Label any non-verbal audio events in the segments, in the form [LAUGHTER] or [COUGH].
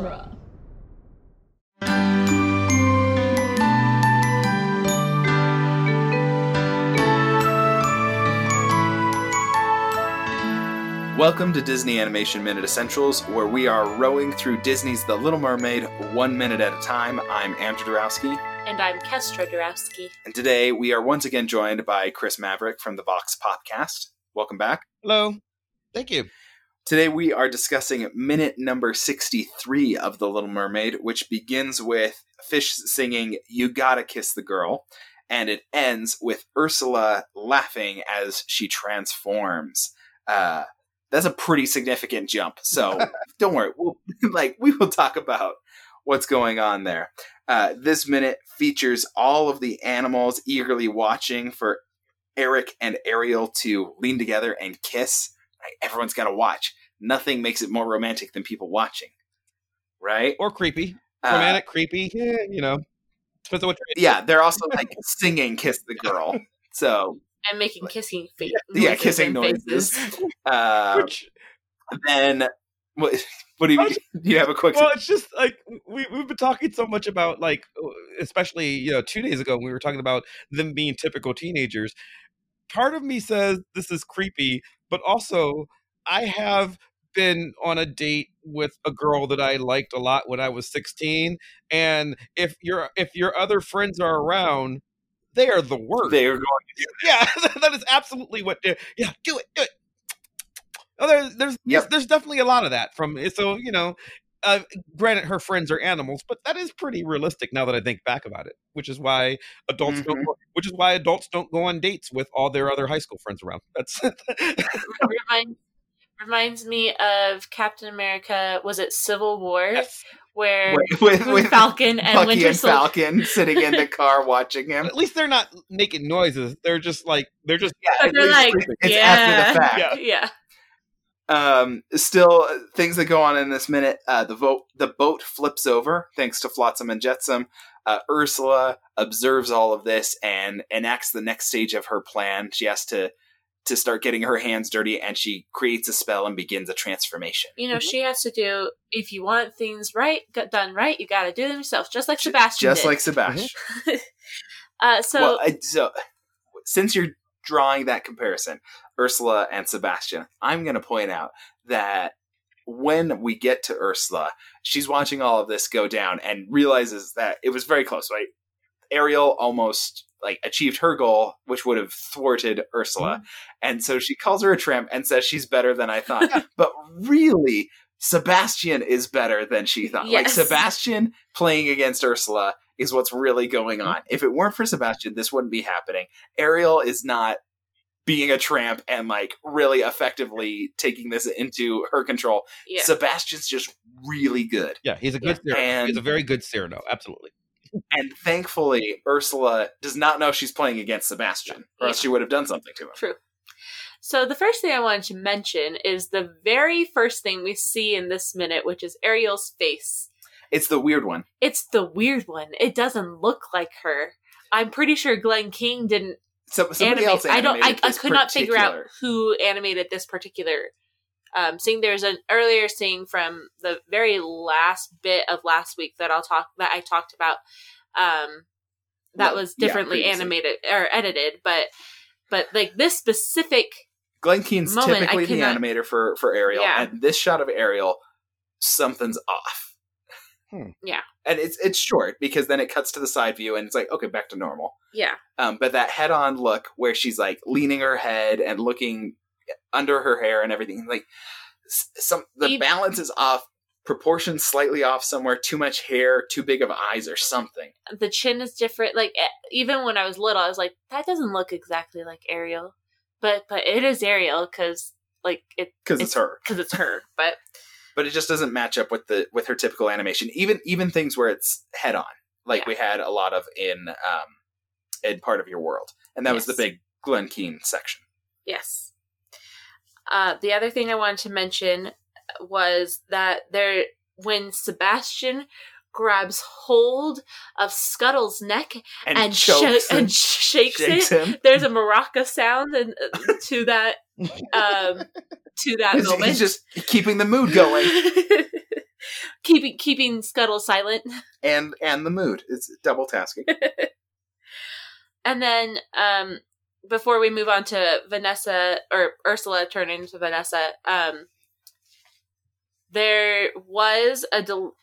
genre. Welcome to Disney Animation Minute Essentials, where we are rowing through Disney's The Little Mermaid one minute at a time. I'm Andrew Dorowski, And I'm Kestra Dorowski. and today we are once again joined by Chris Maverick from the Vox Podcast. Welcome back. Hello. Thank you. Today we are discussing minute number 63 of The Little Mermaid, which begins with Fish singing You Gotta Kiss the Girl, and it ends with Ursula laughing as she transforms. Uh, that's a pretty significant jump. So [LAUGHS] don't worry. We'll, [LAUGHS] like we will talk about what's going on there. Uh, this minute features all of the animals eagerly watching for Eric and Ariel to lean together and kiss. Right? Everyone's got to watch. Nothing makes it more romantic than people watching, right? Or creepy. Uh, Romantic, creepy. Yeah, you know. Depends on what you're yeah, they're also [LAUGHS] like singing "Kiss the Girl." So I'm making kissing face. yeah, kissing noises. [LAUGHS] Uh, Which, then what? What do you? Do [LAUGHS] you have a quick? well, it's just like we we've been talking so much about like, especially you know, two days ago when we were talking about them being typical teenagers. Part of me says this is creepy, but also I have been on a date with a girl that I liked a lot when I was 16, and if your if your other friends are around, they are the worst. They are going. [LAUGHS] yeah, [LAUGHS] that is absolutely what. they're- Yeah, do it, do it. Oh, there, there's Yep. there's definitely a lot of that from. So you know, uh, granted, her friends are animals, but that is pretty realistic now that I think back about it. Which is why adults don't. Mhm. Go, which is why adults don't go on dates with all their other high school friends around. [LAUGHS] That's reminds, reminds me of Captain America. Was it Civil War? yes. Where with, with, with Falcon and Bucky Winter and. Falcon sitting in the car watching him. [LAUGHS] At least they're not making noises. They're just like they're just Yeah, [LAUGHS] they're like, it's yeah. after the fact. Yeah. Yeah. Um, still, things that go on in this minute. Uh, the vote, the boat flips over thanks to Flotsam and Jetsam. Uh, Ursula observes all of this and enacts the next stage of her plan. She has to to start getting her hands dirty, and she creates a spell and begins a transformation. You know, she has to do. If you want things right, got done right, you got to do them yourself, just like Sebastian. Just did. like Sebastian. [LAUGHS] Uh, so well, I, so since you're drawing that comparison, Ursula and Sebastian, I'm going to point out that when we get to Ursula, she's watching all of this go down and realizes that it was very close, right? Ariel almost like achieved her goal, which would have thwarted Ursula. Mm-hmm. And so she calls her a tramp and says she's better than I thought. but really, Sebastian is better than she thought. Like Sebastian playing against Ursula is what's really going mm-hmm. on. If it weren't for Sebastian, this wouldn't be happening. Ariel is not being a tramp and like really effectively taking this into her control. yeah. Sebastian's just really good. yeah. He's a good Cyrano. And- he's a very good Cyrano. Absolutely. And thankfully, Ursula does not know she's playing against Sebastian, or else she would have done something to him. True. So the first thing I wanted to mention is the very first thing we see in this minute, which is Ariel's face. It's the weird one. It's the weird one. It doesn't look like her. I'm pretty sure Glen Keane didn't So, somebody animate. else I don't. I, animated I could not figure out who animated this particular um, scene. There's an earlier scene from the very last bit of last week that I'll talk that I talked about. Um, that Well, was differently previously. animated or edited, but but like this specific Glen Keane's moment, typically the animator for for Ariel, Yeah. and this shot of Ariel, something's off. Hmm. Yeah. and it's it's short because then it cuts to the side view and it's like okay, back to normal. yeah Um, but that head on look where she's like leaning her head and looking under her hair and everything, like some the Ev- balance is off, proportions slightly off somewhere, too much hair, too big of eyes, or something. the chin is different. Like eh, even when I was little, I was like, that doesn't look exactly like Ariel, but but it is Ariel because like it Because it's, It's- her, because it's her. But [LAUGHS] but it just doesn't match up with the with her typical animation. Even even things where it's head on, like Yeah. we had a lot of in um in part of your world, and that was the big Glen Keane section. yes. Uh, the other thing I wanted to mention was that there when Sebastian grabs hold of Scuttle's neck And, and sho- and shakes, shakes it, him. there's a maraca sound and uh, to that um to that He's, moment. he's just keeping the mood going. [LAUGHS] keeping keeping Scuttle silent. and and the mood. It's double tasking. [LAUGHS] And then um before we move on to Vanessa or Ursula turning into Vanessa, um there was a del-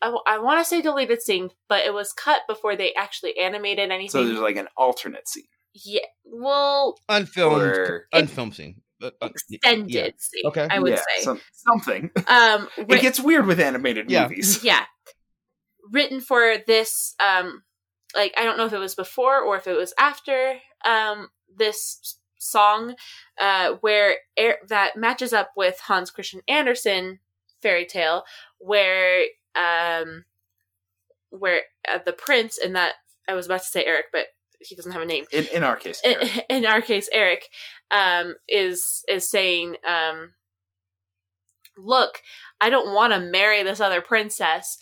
I, I want to say deleted scene, but it was cut before they actually animated anything. So there's like an alternate scene. yeah, well, Unfilmed, Or- unfilmed scene. Uh, uh, extended yeah. scene. Okay. I would Yeah, say. some- something. um, [LAUGHS] It gets weird with animated Yeah. movies. [LAUGHS] yeah, written for this. Um, like I don't know if it was before or if it was after um this song, uh, where er- that matches up with Hans Christian Andersen fairy tale, where um, where uh, the prince and that I was about to say Eric, but he doesn't have a name. In in our case, in, [LAUGHS] in our case, Eric um, is is saying, um, "Look, I don't want to marry this other princess,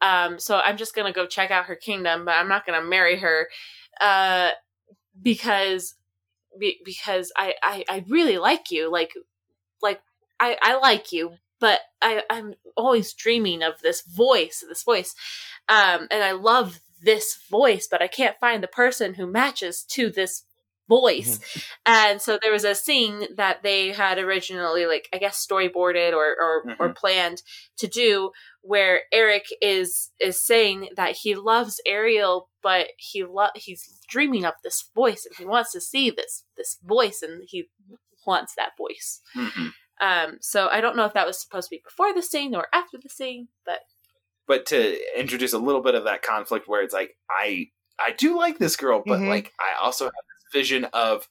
um, so I'm just gonna go check out her kingdom, but I'm not gonna marry her uh, because be, because I, I I really like you, like like I I like you." But I, I'm always dreaming of this voice, this voice, um, and I love this voice, but I can't find the person who matches to this voice. And so there was a scene that they had originally, like I guess, storyboarded or or, or planned to do, where Eric is is saying that he loves Ariel, but he lo- he's dreaming of this voice, and he wants to see this this voice, and he wants that voice. Mhm. Um, so I don't know if that was supposed to be before the scene or after the scene, but But to introduce a little bit of that conflict where it's like, I I do like this girl, but Mhm. like I also have this vision of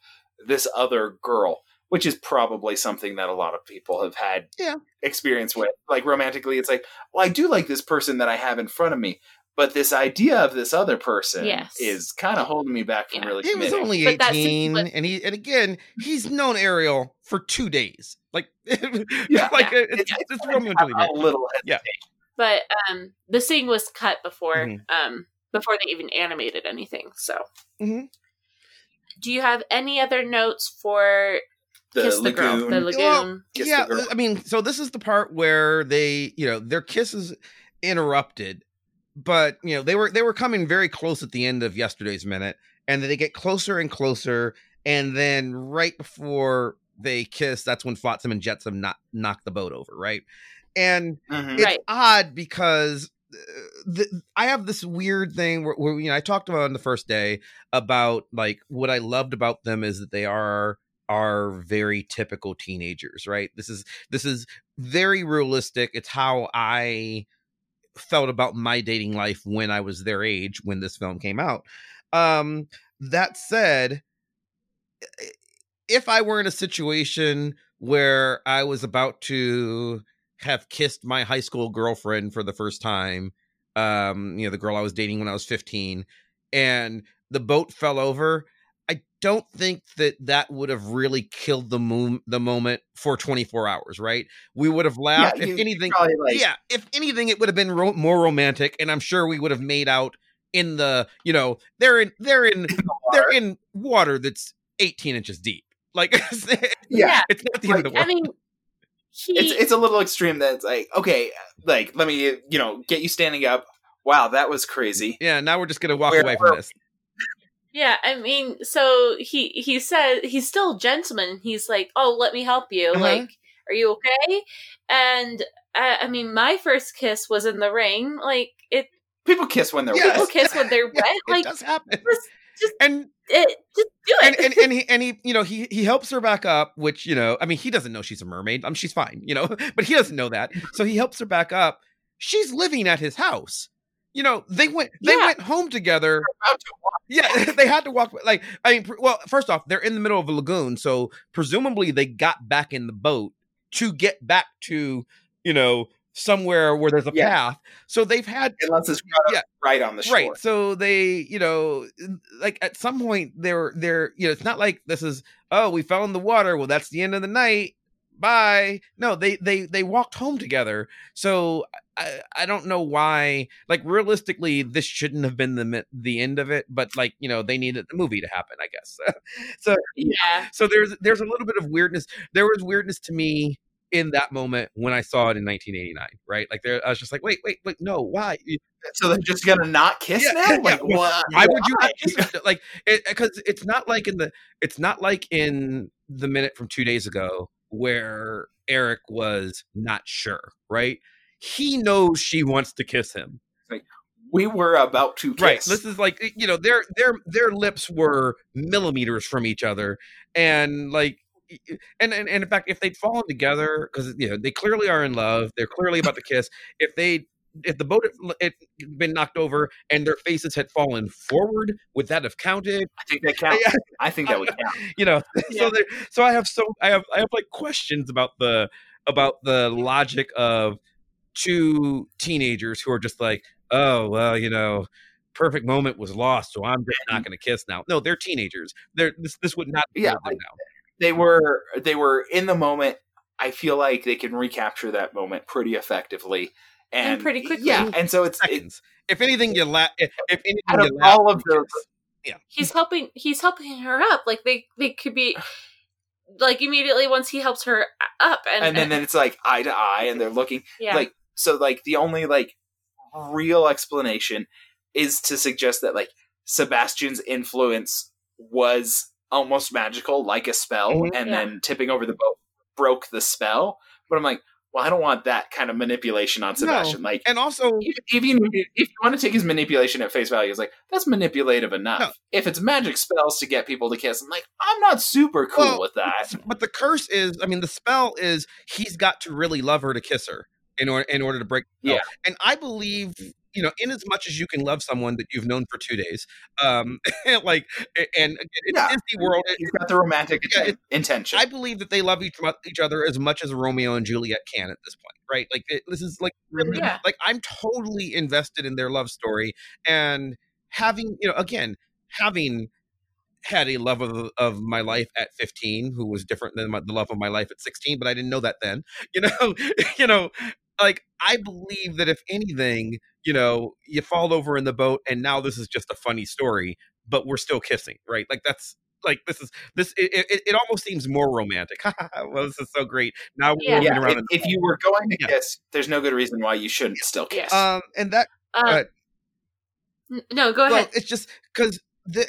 this other girl, which is probably something that a lot of people have had Yeah. experience with. Like romantically, it's like, well, I do like this person that I have in front of me. But this idea of this other person Yes. is kind of holding me back from Yeah. really He was only But that scene eighteen, was- and he and again he's known Ariel for two days. Like, [LAUGHS] Yeah. like Yeah. it's, It's- it's Romeo and [LAUGHS] a Juliet. little Yeah. but um, the scene was cut before Mhm. um before they even animated anything. So, Mhm. do you have any other notes for the Kiss the Girl, lagoon. the lagoon? Well, Kiss the yeah, girl. I mean, so this is the part where they, you know, their kiss is interrupted, but you know they were they were coming very close at the end of yesterday's minute, and then they get closer and closer, and then right before they kiss, that's when Flotsam and Jetsam not knock the boat over, right? And Mhm. it's Right. odd because uh, the, I have this weird thing where, where you know I talked about on the first day about like what I loved about them is that they are are very typical teenagers, right? This is this is very realistic. It's how I felt about my dating life when I was their age when this film came out. Um that said, if I were in a situation where I was about to have kissed my high school girlfriend for the first time, um, you know, the girl I was dating when I was 15, and the boat fell over, don't think that that would have really killed the moon the moment for 24 hours, right? We would have laughed. Yeah, if anything, like yeah, if anything, it would have been ro- more romantic, and I'm sure we would have made out in the, you know, they're in they're in they're in water that's 18 inches deep. Like, [LAUGHS] it's, Yeah. it's not the end of the world I mean, he it's it's a little extreme that it's like okay like let me you know get you standing up wow that was crazy yeah, now we're just gonna walk Where away were from this. Yeah, I mean, so he he said he's still a gentleman. He's like, "Oh, let me help you. Uh-huh. Like, are you okay?" And uh, I mean, my first kiss was in the rain. Like it, people kiss when they're Yes. people kiss when they're [LAUGHS] Yeah, wet. it Like, does happen. just- just- and it, just do and it. and, and he and he you know he he helps her back up which you know i mean he doesn't know she's a mermaid um she's fine you know [LAUGHS] but he doesn't know that so he helps her back up she's living at his house you know they went they Yeah. went home together to [LAUGHS] yeah they had to walk like i mean well first off they're in the middle of a lagoon so presumably they got back in the boat to get back to you know somewhere where there's a Yeah. path so they've had unless it's right, Yeah. right on the shore Right. So they, you know, like at some point they're they're you know, it's not like this is oh, we fell in the water. Well, that's the end of the night. Bye. No, they they they walked home together. So I I don't know why. Like realistically, this shouldn't have been the the end of it. But like you know, they needed the movie to happen. I guess. [LAUGHS] so yeah, so there's there's a little bit of weirdness. There was weirdness to me in that moment when I saw it in 1989, right? Like there, I was just like, wait, wait, wait, no, why? So they're just gonna not kiss Yeah, now? Like yeah. what? Why would you not kiss like because it's not like in the it's not like in the minute from two days ago where Eric was not sure, right? He knows she wants to kiss him. We were about to kiss. Right. This is like you know their their their lips were millimeters from each other, and like. And, and, and in fact, if they'd fallen together, because you know they clearly are in love, they're clearly about to kiss. If they, if the boat had had been knocked over and their faces had fallen forward, would that have counted? I think that counts. [LAUGHS] Yeah. I think that would count. [LAUGHS] you know [LAUGHS] Yeah. so there, so i have so i have i have like questions about the about the logic of two teenagers who are just like oh well you know perfect moment was lost so i'm just not mm-hmm. going to kiss now. No they're teenagers. They're this this would not be Yeah, them now. They were they were in the moment. I feel like they can recapture that moment pretty effectively and, And pretty quickly. Yeah, and so it's it, seconds. If anything you laugh if, if anything out of you laugh all of the he's helping he's helping her up like they they could be like immediately once he helps her uh, up and, and then, then it's like eye to eye and they're looking yeah. like so like the only like real explanation is to suggest that like Sebastian's influence was almost magical like a spell Mhm. and Yeah. then tipping over the boat broke the spell but I'm like well I don't want that kind of manipulation on Sebastian like and also if, if you if you want to take his manipulation at face value, it's like that's manipulative enough. No. If it's magic spells to get people to kiss, I'm like, I'm not super cool Well, with that. but the curse is i mean the spell is he's got to really love her to kiss her in order in order to break the. Yeah. and i believe you know in as much as you can love someone that you've known for two days um [LAUGHS] like and again, it's Yeah. disney world it- He's got the romantic Yeah, inten- intention. i believe that they love each, each other as much as romeo and juliet can at this point right like it, this is like really Yeah. like i'm totally invested in their love story and having you know again having had a love of, of my life at 15 who was different than my, the love of my life at 16 but i didn't know that then [LAUGHS] you know you know like i believe that if anything you know you fall over in the boat and now this is just a funny story but we're still kissing right like that's like this is this it, it, it almost seems more romantic [LAUGHS] well this is so great now we're Yeah. moving around if, if you were going to Yeah. kiss, there's no good reason why you shouldn't still kiss. um and that Uh, ahead. n- no go well ahead it's just because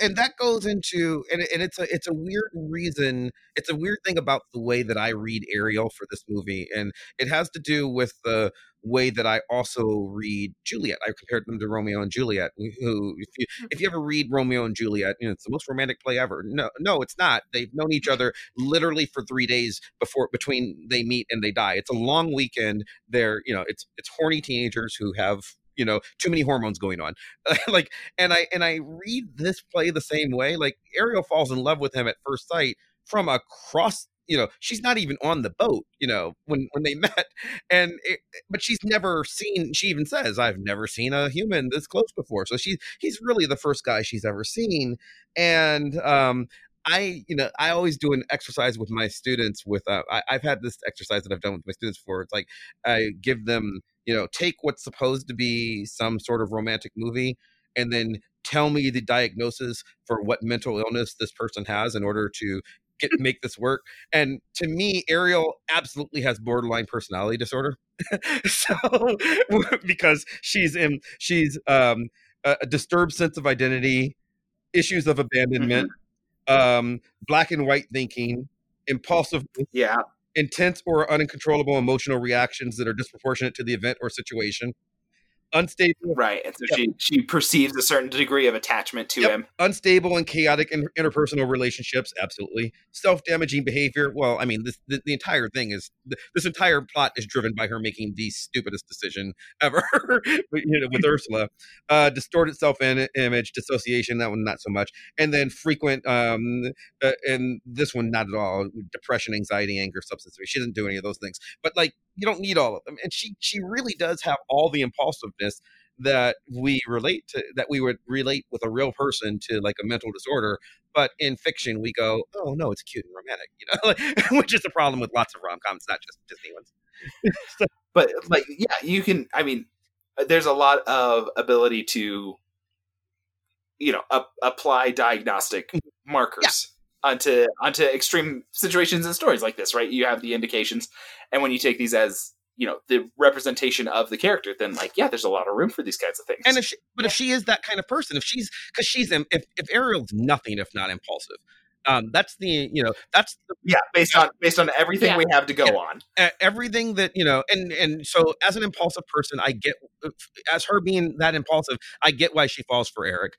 and that goes into and, and it's a it's a weird reason it's a weird thing about the way that i read ariel for this movie and it has to do with the way that i also read juliet. I compared them to romeo and juliet who if you if you mm-hmm. ever read romeo and juliet you know it's the most romantic play ever. No no it's not. They've known each mm-hmm. other literally for three days before between they meet and they die. It's a long weekend. They're you know it's it's horny teenagers who have you know too many hormones going on [LAUGHS] like and i and i read this play the same way like ariel falls in love with him at first sight from across you know she's not even on the boat you know when when they [LAUGHS] met and it, but she's never seen she even says i've never seen a human this close before so she he's really the first guy she's ever seen and um I, you know, I always do an exercise with my students. With uh, I, I've had this exercise that I've done with my students before. It's like I give them, you know, take what's supposed to be some sort of romantic movie, and then tell me the diagnosis for what mental illness this person has in order to get [LAUGHS] make this work. And to me, Ariel absolutely has borderline personality disorder. [LAUGHS] so [LAUGHS] because she's in she's um a, disturbed sense of identity, issues of abandonment, um black and white thinking, impulsive yeah, intense or uncontrollable emotional reactions that are disproportionate to the event or situation, unstable, right. And so Yep. she she perceives a certain degree of attachment to Yep. him. unstable and chaotic in, interpersonal relationships, absolutely. Self-damaging behavior. Well, I mean, this the, the entire thing is th- this entire plot is driven by her making the stupidest decision ever, [LAUGHS] you know, with Ursula. Uh, distorted self-image, dissociation. That one not so much, and then frequent. Um, uh, and this one not at all. Depression, anxiety, anger, substance abuse. She doesn't do any of those things, but like you don't need all of them, and she she really does have all the impulsiveness that we relate to that we would relate with a real person to like a mental disorder but in fiction we go oh no it's cute and romantic you know [LAUGHS] which is the problem with lots of rom-coms not just disney ones [LAUGHS] But like, yeah, you can. I mean, uh, there's a lot of ability to, you know, up, apply diagnostic mm-hmm. markers onto onto extreme situations and stories like this, right? You have the indications, and when you take these as you know the representation of the character, then like yeah, there's a lot of room for these kinds of things. And if she, but if she is that kind of person, if she's because she's if if Ariel's nothing if not impulsive, um, that's the you know that's the, yeah based on based on everything Yeah. we have to go Yeah. on. uh, everything that you know and and so as an impulsive person i get as her being that impulsive i get why she falls for eric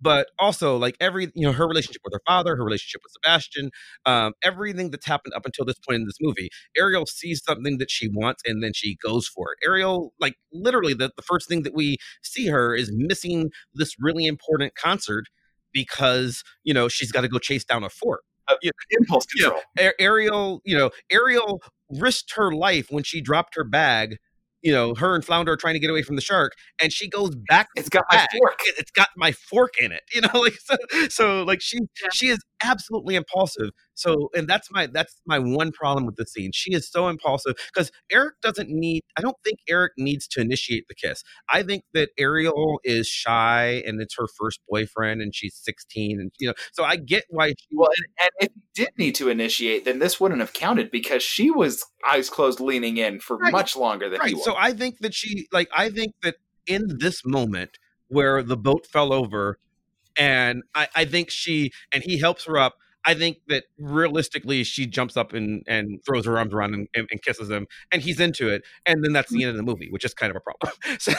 but also like every you know her relationship with her father her relationship with sebastian um, everything that's happened up until this point in this movie ariel sees something that she wants and then she goes for it ariel like literally the, the first thing that we see her is missing this really important concert because you know she's got to go chase down a fort Impulse Yeah. control. A- Ariel, you know, Ariel risked her life when she dropped her bag. You know, her and Flounder are trying to get away from the shark, and she goes back. It's got my fork. It- It's got my fork in it. You know, [LAUGHS] like so. So like she Yeah. she is absolutely impulsive. So and that's my that's my one problem with the scene. She is so impulsive because Eric doesn't need. I don't think Eric needs to initiate the kiss. I think that Ariel is shy and it's her first boyfriend, and she's sixteen, and you know. So I get why she Well, and, and if he did need to initiate, then this wouldn't have counted because she was eyes closed, leaning in for Right. much longer than he right was. so i think that she like i think that in this moment where the boat fell over and i i think she and he helps her up i think that realistically she jumps up and and throws her arms around and, and, and kisses him and he's into it and then that's the end of the movie which is kind of a problem [LAUGHS] so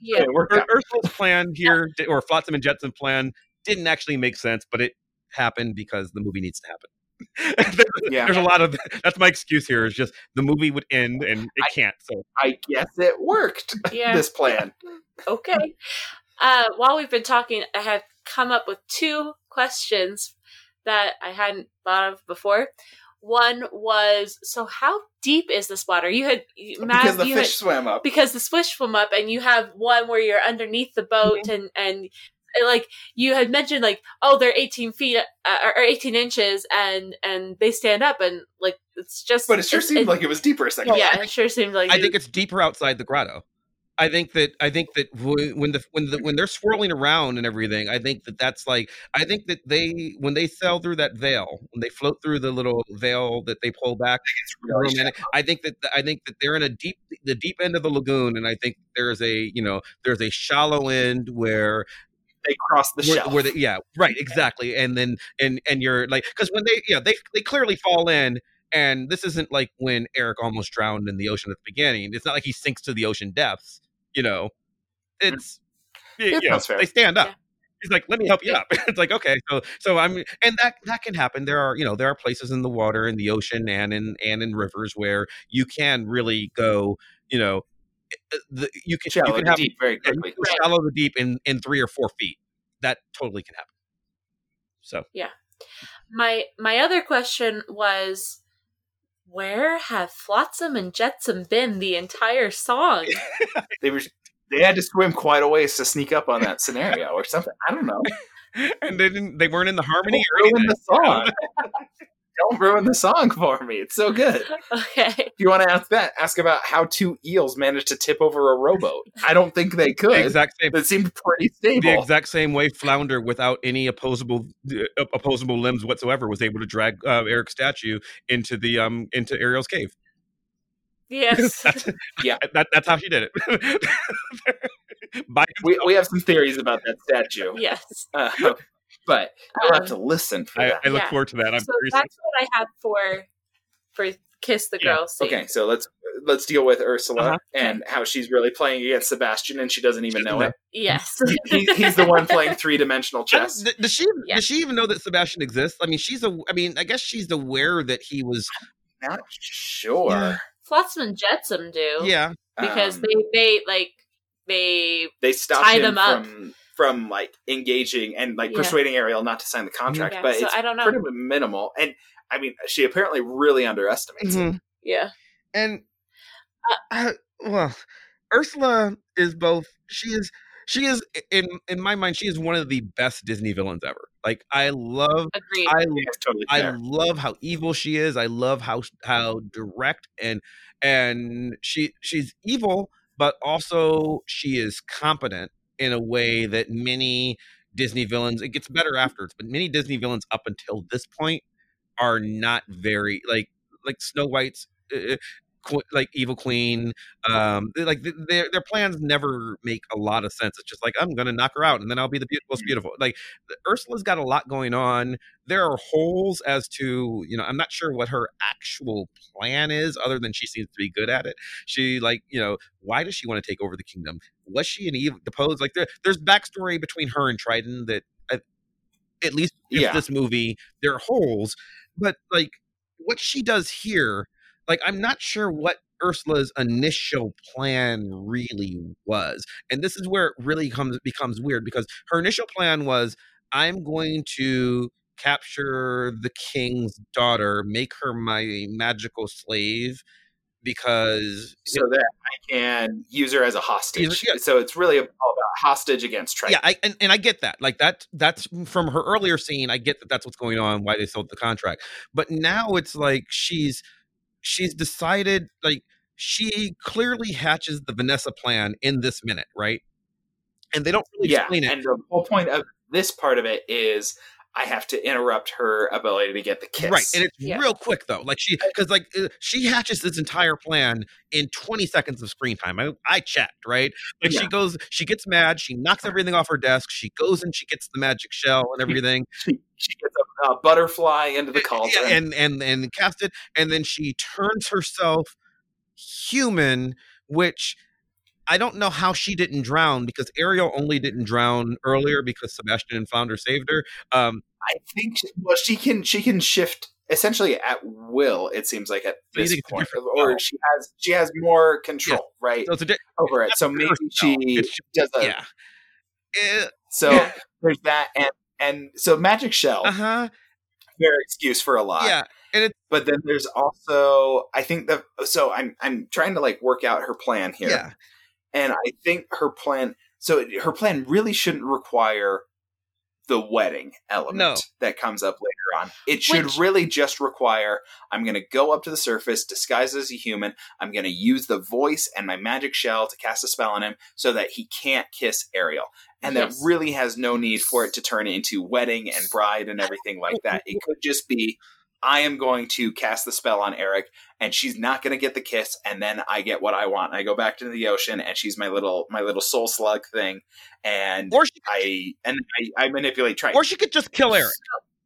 Yeah. it worked Ur- ursula's plan here di- or flotsam and jetsam plan didn't actually make sense but it happened because the movie needs to happen [LAUGHS] there's, Yeah. there's a lot of that's my excuse here is just the movie would end and it can't so I guess it worked. [LAUGHS] Yeah. This plan. okay. Uh, while we've been talking, I have come up with two questions that I hadn't thought of before. One was, so how deep is this water? You had you- Matt, because the you fish had, swam up. because the swish swim up, and you have one where you're underneath the boat, Mm-hmm. and and and, like you had mentioned, like oh, they're 18 feet uh, or 18 inches, and and they stand up, and like it's just. But it sure it's- seemed it- like it was deeper a second. yeah, it sure seemed like I think it's deeper outside the grotto. I think that I think that when the when the when they're swirling around and everything, I think that that's like I think that they when they sail through that veil, when they float through the little veil that they pull back, It's really romantic, I think that I think that they're in a deep the deep end of the lagoon, and I think there's a you know there's a shallow end where they cross the where, shelf. where they, yeah right exactly and then and and you're like because when they yeah they they clearly fall in and this isn't like when eric almost drowned in the ocean at the beginning it's not like he sinks to the ocean depths you know it's Yeah, you know, fair. they stand up Yeah. he's like let me help you up [LAUGHS] it's like okay so so i'm and that that can happen there are you know there are places in the water in the ocean and in and in rivers where you can really go you know eh, the, you can shallow you can to have deep very yeah, you quickly. can shallow to deep in in three or four feet. That totally can happen. So yeah, My my other question was where have Flotsam and Jetsam been the entire song? [LAUGHS] They were they had to swim quite a ways to sneak up on that scenario or something. I don't know. [LAUGHS] and they didn't they weren't in the harmony or ruin anything. the song. [LAUGHS] Don't ruin the song for me. It's so good. [LAUGHS] okay. If you want to ask that, ask about how two eels managed to tip over a rowboat. I don't think they [LAUGHS] could. The exact same It seemed pretty stable. the exact same way Flounder, without any opposable uh, opposable limbs whatsoever, was able to drag uh, Eric's statue into the um into Ariel's cave. Yes. [LAUGHS] That's, Yeah. that, that's how she did it. By we, we have some theories about that statue, yes. uh, but you'll have Um, to listen for I, that. I look Yeah. forward to that. I'm so very that's what I have for for Kiss the Yeah. Girl scene. Okay, so let's let's deal with Ursula Uh-huh. and how she's really playing against Sebastian, and she doesn't even know it. Yes. [LAUGHS] He, he's the one playing three dimensional chess. th- Does she Yeah. does she even know that Sebastian exists? I mean, she's a. I mean, I guess she's aware that he was. Not sure. Yeah. Flotsam and Jetsam do. Yeah, Because Um, they they like they they stopped tied him him up. from from like engaging and like Yeah. persuading Ariel not to sign the contract, Yeah, but so it's I don't know. pretty minimal. And I mean, she apparently really underestimates Mm-hmm. it. yeah. and uh, well, Ursula is both. She is. She is in in my mind. She is one of the best Disney villains ever. Like I love. Agreed. I It's totally I fair. love how evil she is. I love how how direct and and she she's evil, but also she is competent in a way that many Disney villains. It gets better afterwards, but many Disney villains up until this point are not very like like Snow White's uh, like evil queen um like their their plans never make a lot of sense. It's just like i'm gonna knock her out and then i'll be the most mm. beautiful. Like ursula's got a lot going on. There are holes as to you know i'm not sure what her actual plan is other than she seems to be good at it. She like you know why does she want to take over the kingdom? Was she an evil deposed like there, there's backstory between her and triton that uh, at least in yeah. this movie there are holes but like what she does here like I'm not sure what Ursula's initial plan really was. And this is where it really comes becomes weird because her initial plan was I'm going to capture the king's daughter, make her my magical slave because so that I can use her as a hostage. Yeah. So it's really all about hostage against Triton. Yeah, I, and, and I get that. Like that that's from her earlier scene. I get that that's what's going on, why they sold the contract. But now it's like she's she's decided like she clearly hatches the Vanessa plan in this minute, right? And they don't really yeah, explain it. And the whole point of this part of it is I have to interrupt her ability to get the kiss. Right, and it's yeah. real quick though. Like she, because like uh, she hatches this entire plan in 20 seconds of screen time. I, I checked, right? Like yeah. she goes, she gets mad, she knocks everything off her desk, she goes and she gets the magic shell and everything. She, she gets a, butterfly into the cauldron and and and cast it, and then she turns herself human, which I don't know how she didn't drown because Ariel only didn't drown earlier because Sebastian and Flounder saved her. Um, I think well she can she can shift essentially at will. It seems like at this point, or she has she has more control, yeah. right, so di- over it. So maybe she does a yeah. Eh, so yeah. there's that, and and so magic shell. Uh huh. Fair excuse for a lot. Yeah. And but then there's also I think that so I'm I'm trying to like work out her plan here. Yeah. And I think her plan, so her plan really shouldn't require the wedding element no. that comes up later on. It should Which, really just require I'm going to go up to the surface, disguised as a human. I'm going to use the voice and my magic shell to cast a spell on him so that he can't kiss Ariel. And yes. that really has no need for it to turn into wedding and bride and everything like that. It could just be I am going to cast the spell on Eric, and she's not going to get the kiss, and then I get what I want. I go back to the ocean, and she's my little my little soul slug thing, and or she, I and I, I manipulate Triton. Or she could just kill Eric.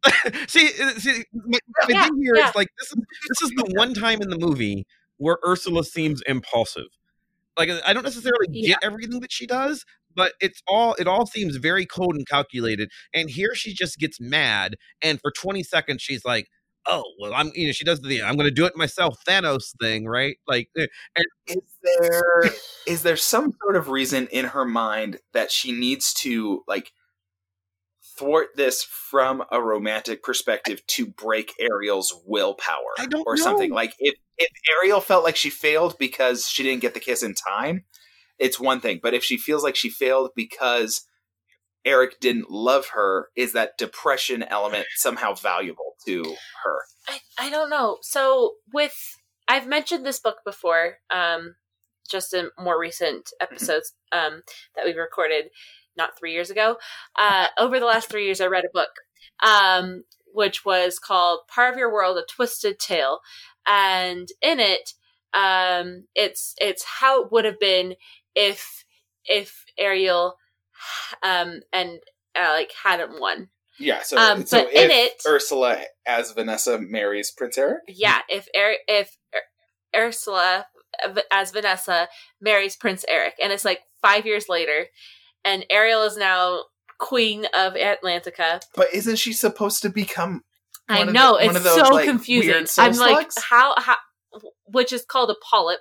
[LAUGHS] see, uh, see, my, my yeah, thing here yeah. is like this is this is the [LAUGHS] one time in the movie where Ursula seems impulsive. Like I don't necessarily get yeah. everything that she does, but it's all it all seems very cold and calculated. And here she just gets mad, and for 20 seconds she's like, oh well i'm you know she does the i'm gonna do it myself thanos thing right like eh, and is there is there some sort of reason in her mind that she needs to like thwart this from a romantic perspective to break ariel's willpower or know. something like if if ariel felt like she failed because she didn't get the kiss in time it's one thing but if she feels like she failed because Eric didn't love her, is that depression element somehow valuable to her? I, I don't know. So with I've mentioned this book before, um, just in more recent mm-hmm. episodes um, that we've recorded not three years ago. Uh, over the last three years, I read a book um, which was called "Part of Your World: A Twisted Tale," and in it, um, it's it's how it would have been if if Ariel um, and uh, like hadn't won. Yeah, so, um, so but in it, Ursula as Vanessa marries Prince Eric. Yeah, if er- if er- Ursula as Vanessa marries Prince Eric, and it's like five years later, and Ariel is now queen of Atlantica. But isn't she supposed to become? I know the, it's those, so like, confusing. I'm slugs? like, how how, which is called a polyp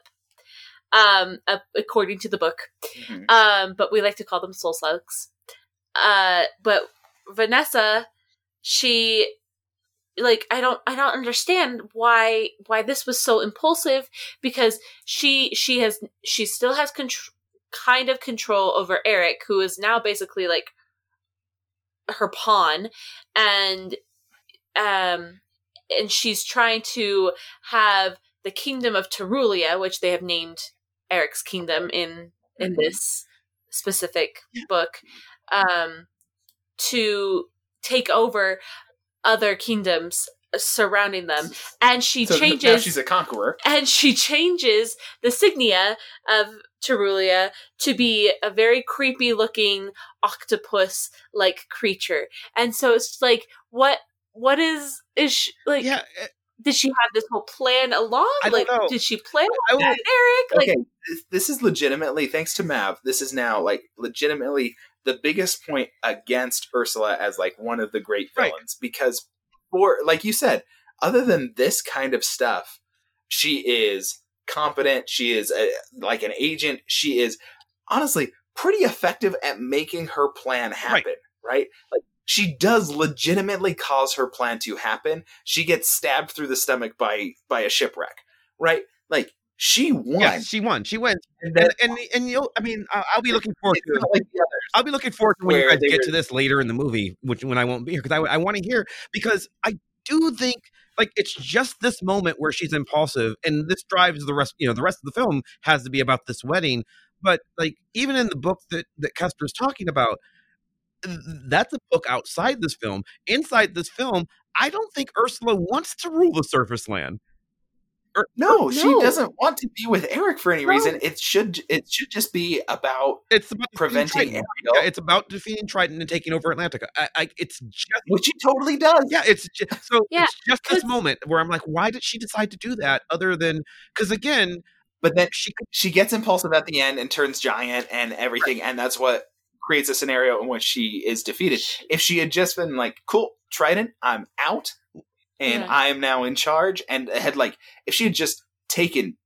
um, uh, according to the book. Mm-hmm. Um, but we like to call them soul slugs. Uh, but Vanessa, she like I don't I don't understand why why this was so impulsive because she she has she still has control kind of control over Eric who is now basically like her pawn and um and she's trying to have the kingdom of Tirulia which they have named Eric's kingdom in in mm-hmm. this specific yeah. book. Um, to take over other kingdoms surrounding them and she So now changes she's a conqueror. and she changes the signia of Tirulia to be a very creepy looking octopus like creature. And so it's like what what is is she, like yeah, eh, did she have this whole plan along? Like know. did she plan with that, Eric? Like okay, this, this is legitimately thanks to Mav. This is now like legitimately the biggest point against Ursula as like one of the great Right. villains because for like you said, other than this kind of stuff, she is competent. She is a, like an agent. She is honestly pretty effective at making her plan happen. Right? Like she does legitimately cause her plan to happen. She gets stabbed through the stomach by by a shipwreck. Right? Like she won. yes, she won. She wins, And then and and, and you'll. I mean, I'll, I'll be looking forward to. like. I'll be looking forward to when you Where guys get to this later in the movie, which when I won't be here because I, I want to hear because I do think like it's just this moment where she's impulsive and this drives the rest. You know, the rest of the film has to be about this wedding. But like even in the book that that Custer's talking about, that's a book outside this film. Inside this film, I don't think Ursula wants to rule the surface land. No, she No. doesn't want to be with Eric for any No. reason. It should it should just be about It's about defeating preventing Triton. Ariel, Yeah, it's about defeating Triton and taking over Atlantica. I, I, it's just which she totally does. Yeah, it's just, so Yeah, it's just this 'cause- moment where I'm like, why did she decide to do that? Other than because again, But then she she gets impulsive at the end and turns giant and everything, and that's what creates a scenario in which she is defeated. If she had just been like, "Cool, Trident, I'm out, and Yeah. I am now in charge," and had like, if she had just taken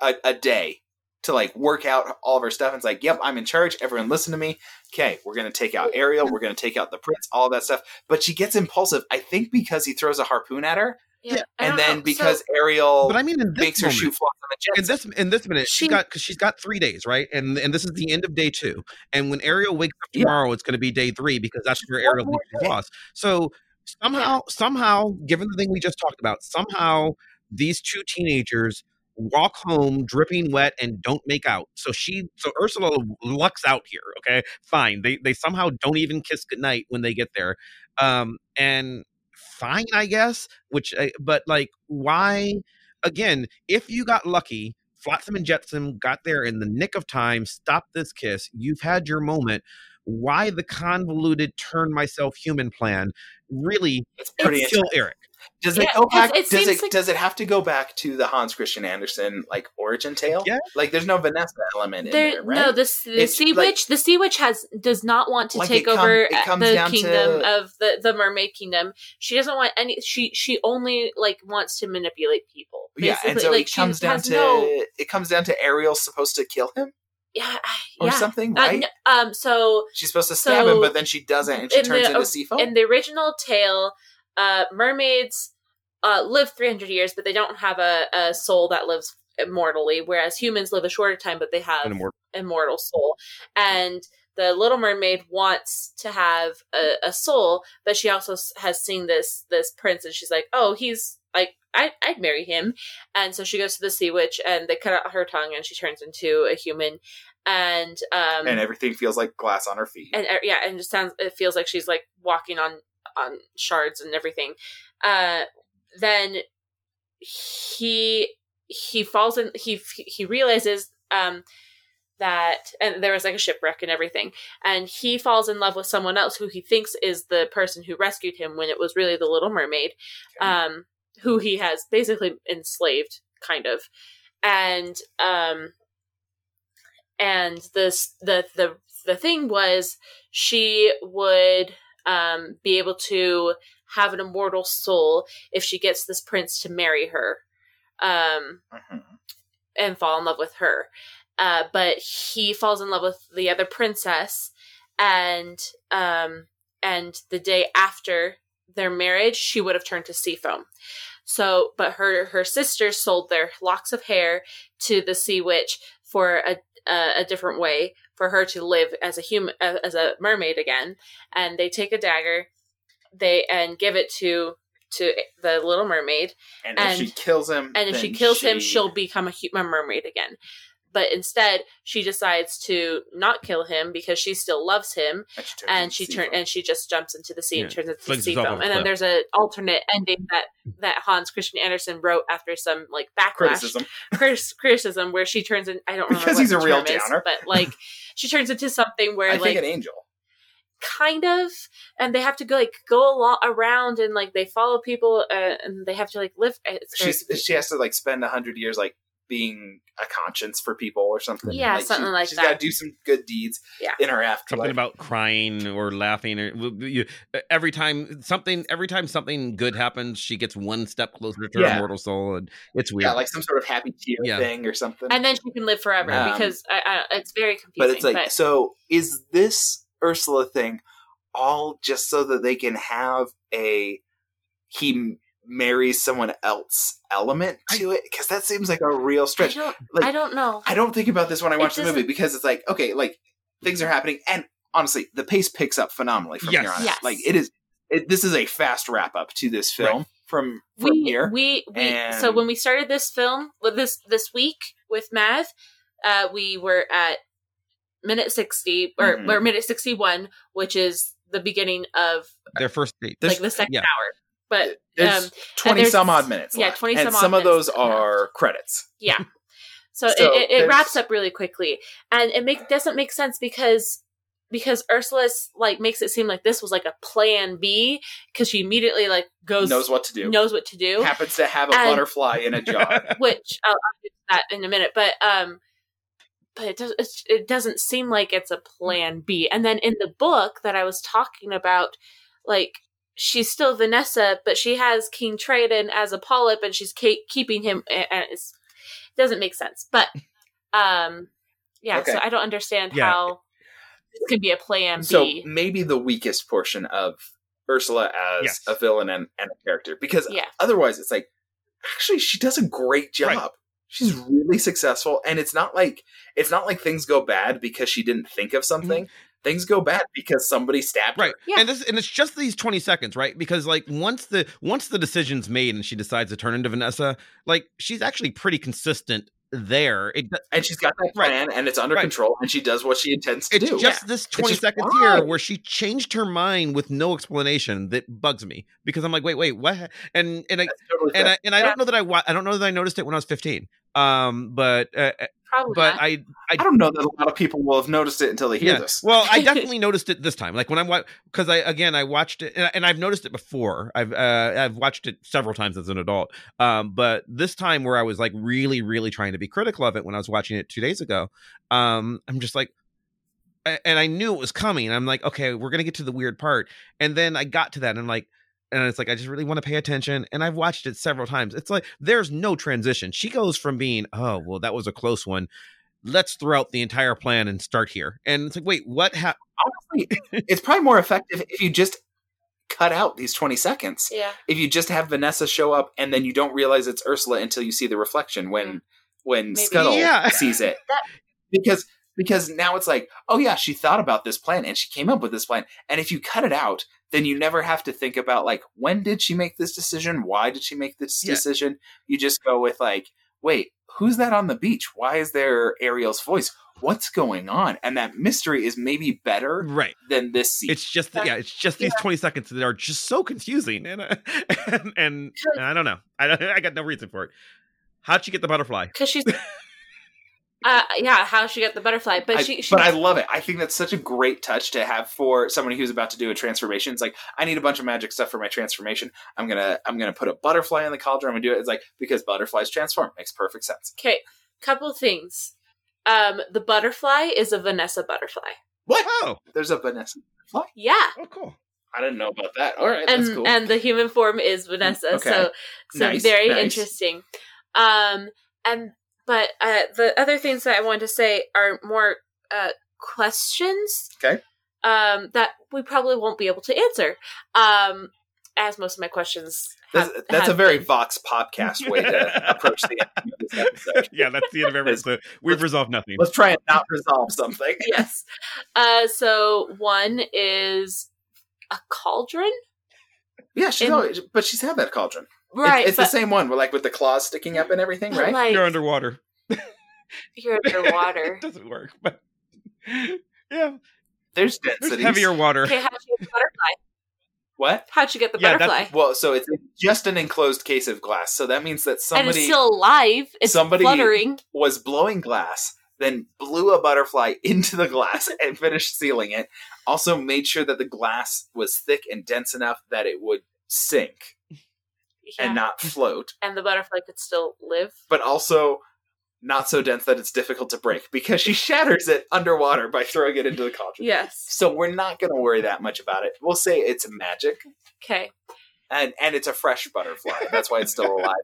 a, a day to like work out all of her stuff, and it's like, "Yep, I'm in charge. Everyone, listen to me. Okay, we're gonna take out Ariel. We're gonna take out the prince. All of that stuff." But she gets impulsive. I think because he throws a harpoon at her, yeah, and then know. because So- Ariel But I mean, in this makes her moment, shoot Flotsam and in this in this minute, she She- got because she's got three days, right? And and this is the end of day two. And when Ariel wakes up Yeah. tomorrow, it's going to be day three because that's where Ariel more thinks she's lost. So somehow, somehow, given the thing we just talked about, somehow these two teenagers walk home dripping wet and don't make out. So she, so Ursula lucks out here. Okay, fine. They they somehow don't even kiss goodnight when they get there. Um, and fine, I guess. Which, uh, but like, why? Again, if you got lucky, Flotsam and Jetsam got there in the nick of time, stopped this kiss. You've had your moment. Why the convoluted turn myself human plan? Really, It's pretty It's- intense. kill Eric. Does Yeah, it go back? it does it like- does it have to go back to the Hans Christian Andersen like origin tale? Yeah. Like there's no Vanessa element in There, there, right? no, the, the It's sea like- witch, the sea witch has does not want to Like, take it come- over it uh, comes the down kingdom to- of the the mermaid kingdom. She doesn't want any. She she only like wants to manipulate people. yeah, and so like it comes down to no. it comes down to Ariel's supposed to kill him Yeah, or yeah. something, Uh, right? n- um. So She's supposed to stab him, but then she doesn't, and she in turns the- into sea foam. in the original tale, uh, mermaids uh, live 300 years, but they don't have a, a soul that lives immortally, whereas humans live a shorter time, but they have An immortal. immortal soul. And the Little Mermaid wants to have a, a soul, but she also has seen this this prince, and she's like, "Oh, he's like I, I'd marry him." And so she goes to the sea witch, and they cut out her tongue, and she turns into a human. And um, and everything feels like glass on her feet. and uh, yeah, and it just sounds it feels like she's like walking on on shards and everything. Uh, then he he falls in he he realizes um that and there was like a shipwreck and everything and he falls in love with someone else who he thinks is the person who rescued him when it was really the little mermaid Okay. um who he has basically enslaved kind of and um and this the the the thing was she would um be able to have an immortal soul if she gets this prince to marry her um Mhm. and fall in love with her uh but he falls in love with the other princess and um and the day after their marriage she would have turned to sea foam so but her her sisters sold their locks of hair to the sea witch for a a, a different way for her to live as a human as a mermaid again. And they take a dagger they and give it to to the little mermaid. And if she kills him, and if she kills him she- she'll become a human mermaid again but instead she decides to not kill him because she still loves him, And she, turns and she sea turn foam. and she just jumps into the sea and turns into the sea herself foam. And then there's an alternate ending that that Hans Christian Andersen wrote after some like backlash criticism. [LAUGHS] critis- criticism where she turns in I don't remember Because what he's the a real term is, but like [LAUGHS] she turns into something where I like think an angel. kind of and they have to go like go a lot around and like they follow people uh, and they have to like live it's very she has to like spend a hundred years like being a conscience for people or something. Yeah, something she, like She's that. She's got to do some good deeds Yeah. in her afterlife. something about crying or laughing or you, every time something every time something good happens she gets one step closer to Yeah. her mortal soul and it's weird yeah, like some sort of happy tear Yeah. thing or something. and then she can live forever Um, because I, I, it's very confusing but it's like, so is this Ursula thing all just so that they can have a he m- marries someone else element to it? Because that seems like a real I stretch. don't like- I don't know I don't think about this when I watch the movie because it's like, okay, like things are happening, and honestly, the pace picks up phenomenally from Yes. here on. Yes. Like it is, it, this is a fast wrap up to this film from from we, here. we we so when we started this film with this this week with Math, uh, we were at minute sixty or, Mhm. or minute sixty one, which is the beginning of their first date There's- like the second yeah. hour. But There's um, twenty some odd minutes. yeah, left, 20 and some odd some of those left. are credits. Yeah. [LAUGHS] So, So it, it, it wraps up really quickly, and it make doesn't make sense because because Ursula's like makes it seem like this was like a plan B because she immediately like goes knows what to do. knows what to do, Happens to have a And- butterfly in a jar. [LAUGHS] which I'll, I'll get to that in a minute, but um. But it, does, it's, it doesn't seem like it's a plan B. And then in the book that I was talking about, like she's still Vanessa, but she has King Triton as a polyp, and she's ke- keeping him. And it's, it doesn't make sense. But um, yeah. Okay. So I don't understand Yeah. how this could be a plan so B. maybe the weakest portion of Ursula as Yes. a villain and, and a character because Yeah. otherwise it's like actually she does a great job. Right. She's really successful and it's not like it's not like things go bad because she didn't think of mm-hmm. something. Things go bad because somebody stabbed right her. Yeah. and this and it's just these 20 seconds right because like once the once the decision's made and she decides to turn into vanessa like she's actually pretty consistent there it, And she's got that Right. plan and it's under Right. control and she does what she intends to it's do. just this 20 just seconds why? here where she changed her mind with no explanation that bugs me because i'm like wait wait what and and i totally and fair. I, and I Yeah. don't know that I I don't know that I noticed it when I was 15. Um, but uh, Probably but not. I I don't know that a lot of people will have noticed it until they hear yeah. this. Well, I [LAUGHS] definitely noticed it this time. Like when I'm because I again I watched it and, I- and I've noticed it before. I've uh, I've watched it several times as an adult. Um, but this time where I was like really really trying to be critical of it when I was watching it two days ago, um, I'm just like. a- And I knew it was coming. I'm like, okay, we're gonna get to the weird part, and then I got to that, and I'm like, and it's like I just really want to pay attention. And I've watched it several times. It's like there's no transition. She goes from being, oh well, that was a close one. Let's throw out the entire plan and start here. And it's like, wait, what? Ha- Honestly, [LAUGHS] it's probably more effective if you just cut out these 20 seconds. yeah. If you just have Vanessa show up and then you don't realize it's Ursula until you see the reflection when mm. when Maybe. Scuttle Yeah. [LAUGHS] sees it. That- because because now it's like, oh yeah, she thought about this plan and she came up with this plan. And if you cut it out, then you never have to think about like when did she make this decision? Why did she make this Yeah. decision? You just go with like, wait, who's that on the beach? Why is there Ariel's voice? What's going on? And that mystery is maybe better right. than this scene. It's just yeah, it's just these 20 seconds that are just so confusing. And uh, [LAUGHS] and, and, and I don't know. I [LAUGHS] I got no reason for it. How'd she get the butterfly? Because she's. [LAUGHS] Uh, yeah, how she got the butterfly, but I- she, she but I love it. I think that's such a great touch to have for somebody who's about to do a transformation. It's like I need a bunch of magic stuff for my transformation. I'm gonna I'm gonna put a butterfly in the cauldron. I'm gonna do it. It's like because butterflies transform makes perfect sense. Okay, couple things. Um, the butterfly is a Vanessa butterfly. What? Oh, There's a Vanessa. Yeah, oh, cool. I didn't know about that. All right, and that's cool. and the human form is Vanessa. Okay. So so Nice, very nice. interesting. Um, and but uh, the other things that I wanted to say are more uh questions. Okay. Um, that we probably won't be able to answer. Um, as most of my questions. that's, have- that's a very been. Vox Popcast way to [LAUGHS] approach the end of this yeah, that's the end of every episode. We've resolved nothing. Let's try and not resolve something. [LAUGHS] yes. Uh, so one is a cauldron, Yeah, she's In- always, but she's had that cauldron. It- right? it's but, the same one, with like with the claws sticking up and everything, right? Like, You're underwater. [LAUGHS] You're underwater. [LAUGHS] it doesn't work, but [LAUGHS] yeah, There's there's heavier water. Okay, how'd you get the butterfly? What? How'd you get the Yeah, that's- butterfly? Well, so it's just an enclosed case of glass. So that means that and somebody it's still alive. It's somebody- fluttering. was blowing glass, then blew a butterfly into the glass and finished sealing it. Also made sure that the glass was thick and dense enough that it would sink Yeah. and not float, and the butterfly could still live. but also not so dense that it's difficult to break because she shatters it underwater by throwing it into the cauldron. Yes. So we're not going to worry that much about it. We'll say it's magic Okay. and and it's a fresh butterfly. That's why it's still alive,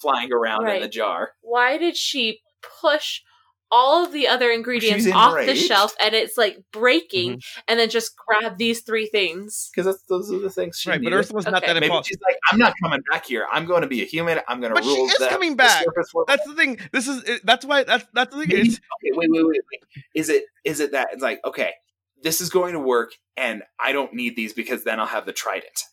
flying around in the jar. Why did she push all of the other ingredients She's off the shelf and it's like breaking mm-hmm. and then just grab these three things? Because those are the things she Right, but needed. Ursula's not that Maybe involved. she's like, I'm not coming back here. I'm going to be a human. I'm going to rule. But she is the- coming back. surface world." That's the thing. This is it- that's why that's that's the thing. Maybe- It's okay, wait, wait, wait, wait. Is it is it that it's like okay, this is going to work, and I don't need these because then I'll have the trident.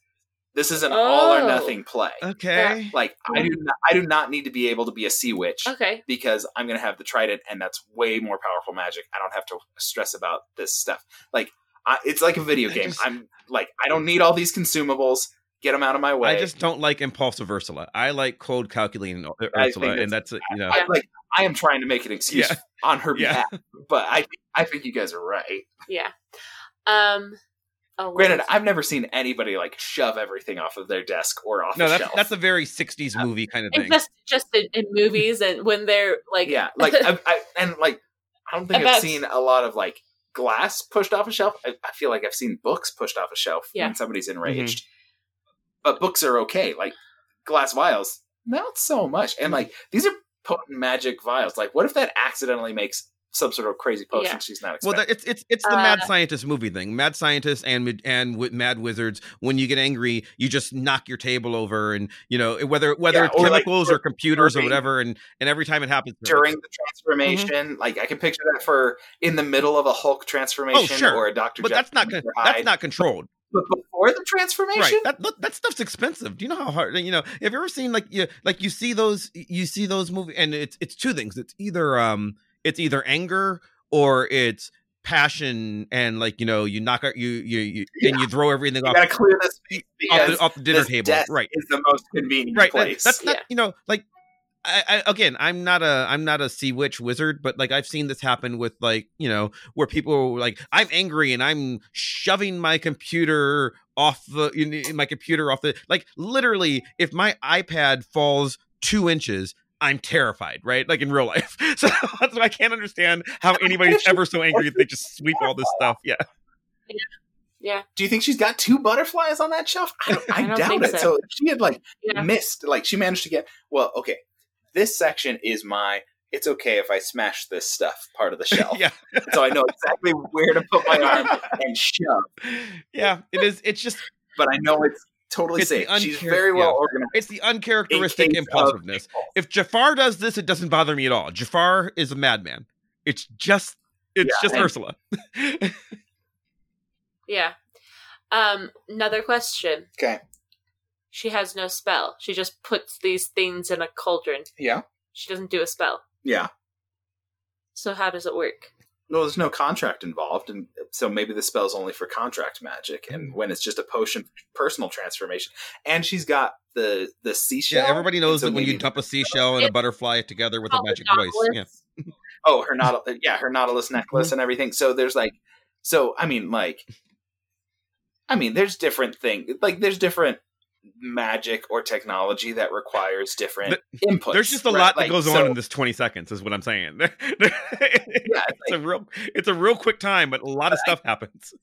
This is an all or Oh. nothing play. okay. Like I do not, I do not need to be able to be a sea witch Okay. because I'm going to have the trident, and that's way more powerful magic. I don't have to stress about this stuff. Like I, it's like a video game. just- I'm like I don't need all these consumables. Get them out of my way. I just don't like impulsive Ursula. I like cold calculating Ursula, think and that's it. You know, I, like I am trying to make an excuse Yeah. on her Yeah. behalf, but I I think you guys are right. Yeah. Um. Oh, Granted, I've never seen anybody like shove everything off of their desk or off no, the that's shelf. that's a very '60s movie kind of thing. just just in, in movies and when they're like yeah, like [LAUGHS] I, I and like I don't think And I've seen a lot of like glass pushed off a shelf. I, I feel like I've seen books pushed off a shelf Yeah. when somebody's Mm-hmm. enraged, but books are okay. Like glass vials, not so much. Mm-hmm. And like these are potent magic vials. Like, what if that accidentally makes some sort of crazy potion Yeah. she's not Well, expecting? that, it's it's it's the mad Uh, scientist movie thing. Mad scientists and and with mad wizards. When you get angry, you just knock your table over, and you know whether whether Yeah, it's or, like, chemicals or computers or burning. whatever, and and every time it happens during the transformation. Mm-hmm. Like I can picture that for in the middle of a Hulk transformation Oh, sure. or a Doctor. But that's not con- that's not controlled. But before the transformation, Right. That look, that stuff's expensive. Do you know how hard? You know, have you ever seen like you like you see those you see those movies, and it's it's two things. It's either um it's either anger or it's passion, and like you know you knock out you you, you [LAUGHS] and you throw everything you off gotta clear this off the, off the dinner table. Right. is the most convenient right that- place. that's not Yeah. you know like I, I again i'm not a i'm not a sea witch wizard but like i've seen this happen with like you know where people are like i'm angry and i'm shoving my computer off the you know, my computer off the like literally if my ipad falls two inches I'm terrified, right? Like in real life. [LAUGHS] So that's why I can't understand how anybody's ever so angry if they just [LAUGHS] sweep all this stuff. Yeah. yeah Do you think she's got two butterflies on that shelf? I, [LAUGHS] I, I doubt it. so. So she had like yeah missed, like she managed to get. Well, okay, this section is my. It's okay if I smash this stuff part of the shelf, yeah. so I know exactly where to put my arm and shove. Yeah. It is it's just But I know it's totally It's the safe. She's very well yeah. organized. it's the uncharacteristic impulsiveness. if Jafar does this, it doesn't bother me at all. Jafar is a madman. It's just it's Yeah, just and- Ursula. [LAUGHS] yeah um another question Okay. she has no spell she just puts these things in a cauldron Yeah. she doesn't do a spell Yeah. so how does it work Well, there's no contract involved, and so maybe the spell's only for contract magic, and Mm. when it's just a potion personal transformation, and she's got the the seashell. yeah, everybody knows so that when you dump a seashell and a butterfly together with a magic voice. Yeah. [LAUGHS] Oh, her nautilus, yeah, her nautilus Mm-hmm. necklace and everything. So there's like, so I mean, like, I mean, there's different things. Like, there's different magic or technology that requires different inputs. There's just a right? lot that Like, goes so- on in this 20 seconds, is what I'm saying. [LAUGHS] Yeah, it's it's a real it's a real quick time, but a lot of stuff happens.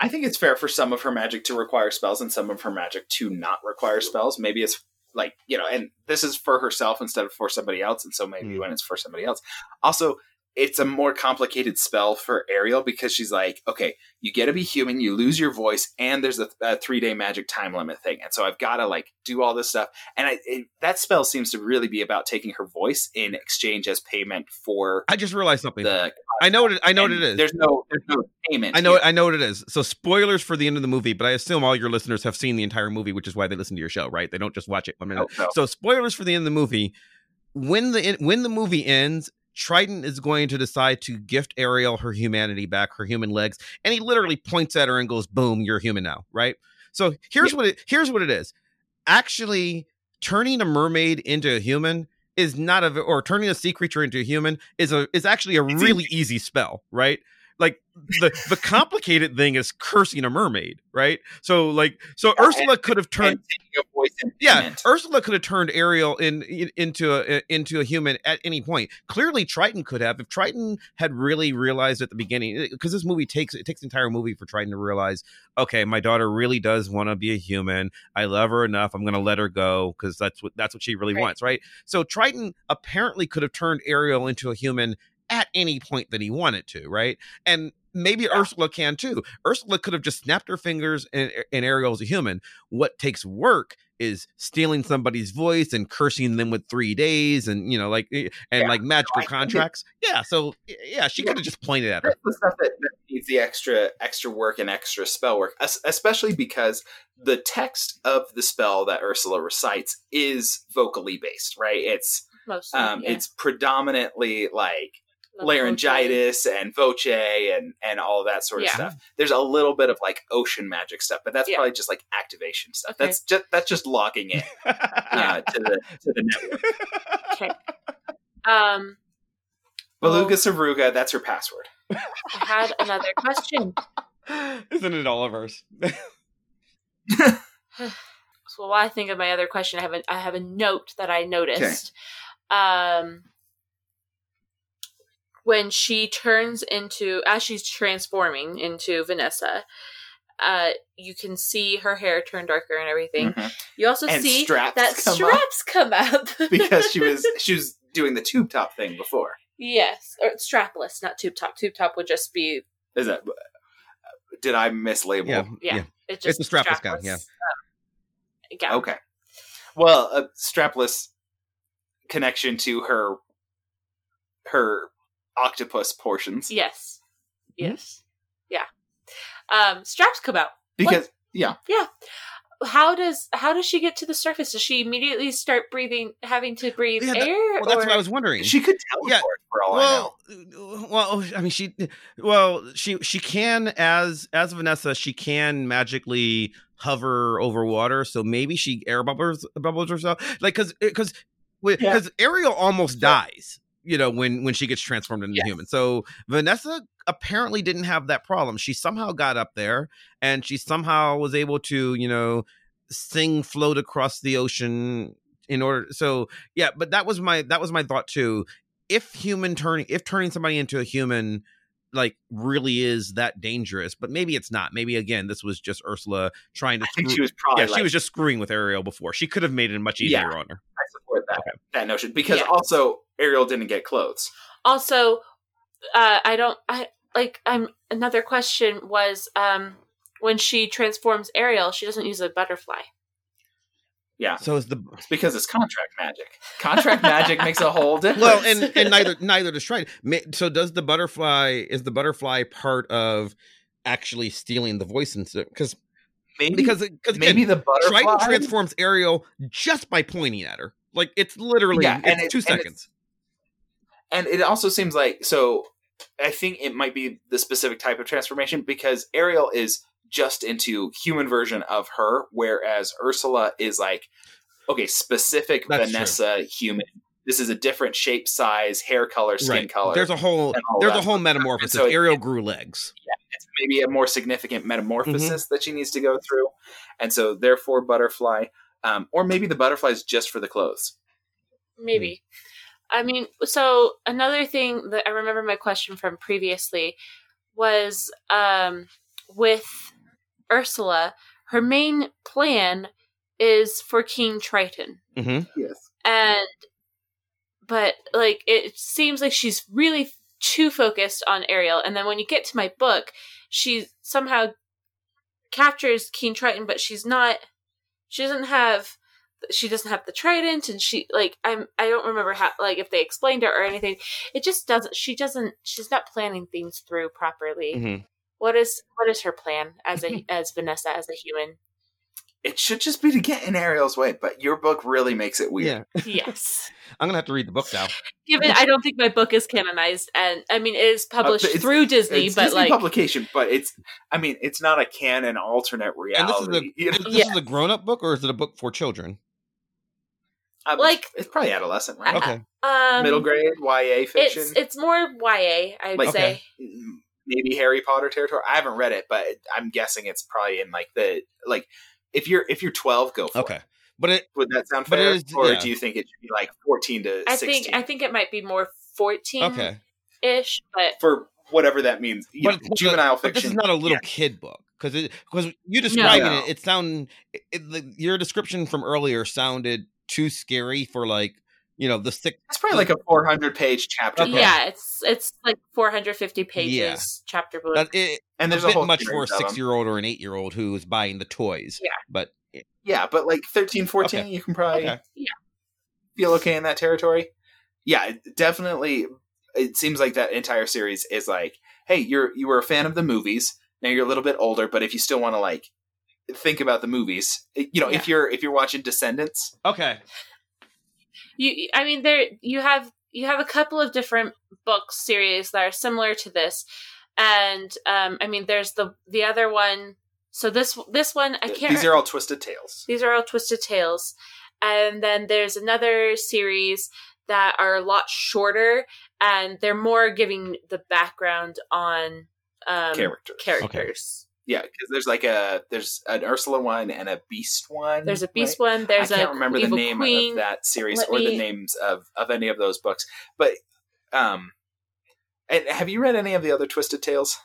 I think it's fair for some of her magic to require spells and some of her magic to not require spells. Maybe it's like, you know, and this is for herself instead of for somebody else. And so maybe Mm. when it's for somebody else. Also, it's a more complicated spell for Ariel because she's like, okay, you get to be human, you lose your voice, and there's a, a three day magic time limit thing. And so I've got to like do all this stuff. And I, it, that spell seems to really be about taking her voice in exchange as payment for I just realized something. the. I know what it, I know what it is. There's no, there's no payment. I know here. I know what it is. So spoilers for the end of the movie, but I assume all your listeners have seen the entire movie, which is why they listen to your show, right? They don't just watch it one minute. No. So spoilers for the end of the movie. When the when the movie ends, Triton is going to decide to gift Ariel her humanity back, her human legs, and he literally points at her and goes, "Boom, you're human now." Right. So here's what it here's what it is. Actually, turning a mermaid into a human is not a or turning a sea creature into a human is a is actually a really easy spell, right? Like the the complicated thing is cursing a mermaid, right? So like so Yeah, Ursula could have turned And taking a voice yeah. Ursula could have turned Ariel in, in into a into a human at any point. Clearly, Triton could have if Triton had really realized at the beginning eh, because this movie takes it takes the entire movie for Triton to realize, okay, my daughter really does want to be a human. I love her enough. I'm going to let her go because that's what that's what she really Right. wants, right? So Triton apparently could have turned Ariel into a human at any point that he wanted to, right? And maybe Ursula can too. Ursula could have just snapped her fingers and, and Ariel's a human. What takes work is stealing somebody's voice and cursing them with three days and you know like eh, and Yeah. like magical I think it- contracts. yeah, so yeah, she Yeah. could have just pointed at her. The stuff that, that needs the extra extra work and extra spell work, especially because the text of the spell that Ursula recites is vocally based, right? It's Mostly. um, yeah. it's predominantly like Love laryngitis and voce and and all of that sort of Yeah. stuff. There's a little bit of like ocean magic stuff, but that's Yeah. probably just like activation stuff. Okay. That's just that's just logging in [LAUGHS] uh, to the to the network. Okay. Um, Beluga Sevruga, that's her password. I had another question. [LAUGHS] Isn't it all of ours? [LAUGHS] [SIGHS] So while I think of my other question, I have a I have a note that I noticed. Um, when she turns into as she's transforming into Vanessa, uh, you can see her hair turn darker and everything. Mhm. You also And see straps that come up. straps come up [LAUGHS] [LAUGHS] because she was she was doing the tube top thing before. yes, or strapless, not tube top. Tube top would just be Is that? Did I mislabel? yeah, yeah. yeah. It's It's just a strapless gown, yeah. um, gown. Okay. Well, a strapless connection to her her octopus portions Yes. Hmm? Yes. Yeah. Um, straps come out. because yeah, Yeah. How does how does she get to the surface? Does she immediately start breathing, having to breathe Yeah, that- air? Well, that's or- what I was wondering. she could teleport Yeah, for all I know. well, well, I mean, she, well, she she can as as Vanessa, she can magically hover over water. So maybe she air bubbles bubbles herself, like because because Yeah. because Ariel almost Sure. dies. You know when when she gets transformed into Yes. human. So Vanessa apparently didn't have that problem. She somehow got up there and she somehow was able to you know sing float across the ocean in order so yeah but that was my that was my thought too if human turning if turning somebody into a human like really is that dangerous but maybe it's not maybe again this was just ursula trying to I think screw- she was probably yeah like, she was just screwing with ariel before she could have made it much easier Yeah. on her I support that that notion because Yeah. also Ariel didn't get clothes. also uh I don't I like I'm another question was um when she transforms Ariel, she doesn't use a butterfly. Yeah, so is the it's because it's contract magic. Contract magic makes a whole [LAUGHS] difference. well and and neither neither does Triton. So does the butterfly is the butterfly part of actually stealing the voice and because maybe because maybe the butterfly Triton transforms Ariel just by pointing at her. Like it's literally Yeah, and it's it- two and it's- seconds. and it also seems like so i think it might be the specific type of transformation because ariel is just into human version of her whereas ursula is like okay specific That's true. vanessa human this is a different shape size hair color skin color There's a whole and all there's a whole metamorphosis. so it- Ariel grew legs. Yeah, it's maybe a more significant metamorphosis Mm-hmm. that she needs to go through and so therefore butterfly um, or maybe the butterfly is just for the clothes Maybe. I mean, so another thing that I remember my question from previously was um, with Ursula, her main plan is for King Triton. Mm-hmm. yes And, but like, it seems like she's really too focused on Ariel. And then when you get to my book, she somehow captures King Triton, but she's not, she doesn't have she doesn't have the trident and she like i'm i don't remember how like if they explained it or anything it just doesn't she doesn't she's not planning things through properly Mm-hmm. What is what is her plan as a [LAUGHS] as vanessa as a human it should just be to get in Ariel's way, but your book really makes it weird. Yeah, [LAUGHS] yes. I'm gonna have to read the book now. Given I don't think my book is canonized, and I mean it is published Uh, it's- through Disney, It's but Disney like publication, but it's I mean, it's not a canon alternate And this is reality. a this Yeah. is a grown up book or is it a book for children? Um, like- it's probably adolescent, right? Okay, um, Middle grade YA fiction. It's it's more YA, I'd Like- say. Mm, maybe Harry Potter territory. I haven't read it, but I'm guessing it's probably in like the like if you're if you're 12, go for okay, but it it. Would that sound But fair? is- or yeah. do you think it should be like 14 to I 16 think I think it might be more fourteen okay. ish, but for whatever that means? You But know, it's not a- juvenile But this is not a little yeah. kid book because it because you describing No. it, it sound it, it, the, your description from earlier sounded too scary for like you know the sick. It's probably like a 400 page chapter. Okay. yeah, it's it's like four hundred fifty pages Yeah. chapter book. That, it, and there's a a, bit whole much for a series of them. six year old or an eight year old who is buying the toys. Yeah. but Yeah, but like 13, 14, Okay. you can probably okay, feel okay in that territory. Yeah, definitely. It seems like that entire series is like, hey, you're you were a fan of the movies. Now you're a little bit older, but if you still want to like think about the movies, eh, you know, if you're if you're watching Descendants, okay, you i mean there you have you have a couple of different book series that are similar to this. And um i mean there's the the other one. So this this one i can't these are all twisted tales. these are all twisted tales. And then there's another series that are a lot shorter and they're more giving the background on um Characters. characters Yeah, because there's like a there's an Ursula one and a Beast one. there's a beast right? one there's I can't remember the name queen of that series Let or the names of of any of those books. But um, and have you read any of the other Twisted Tales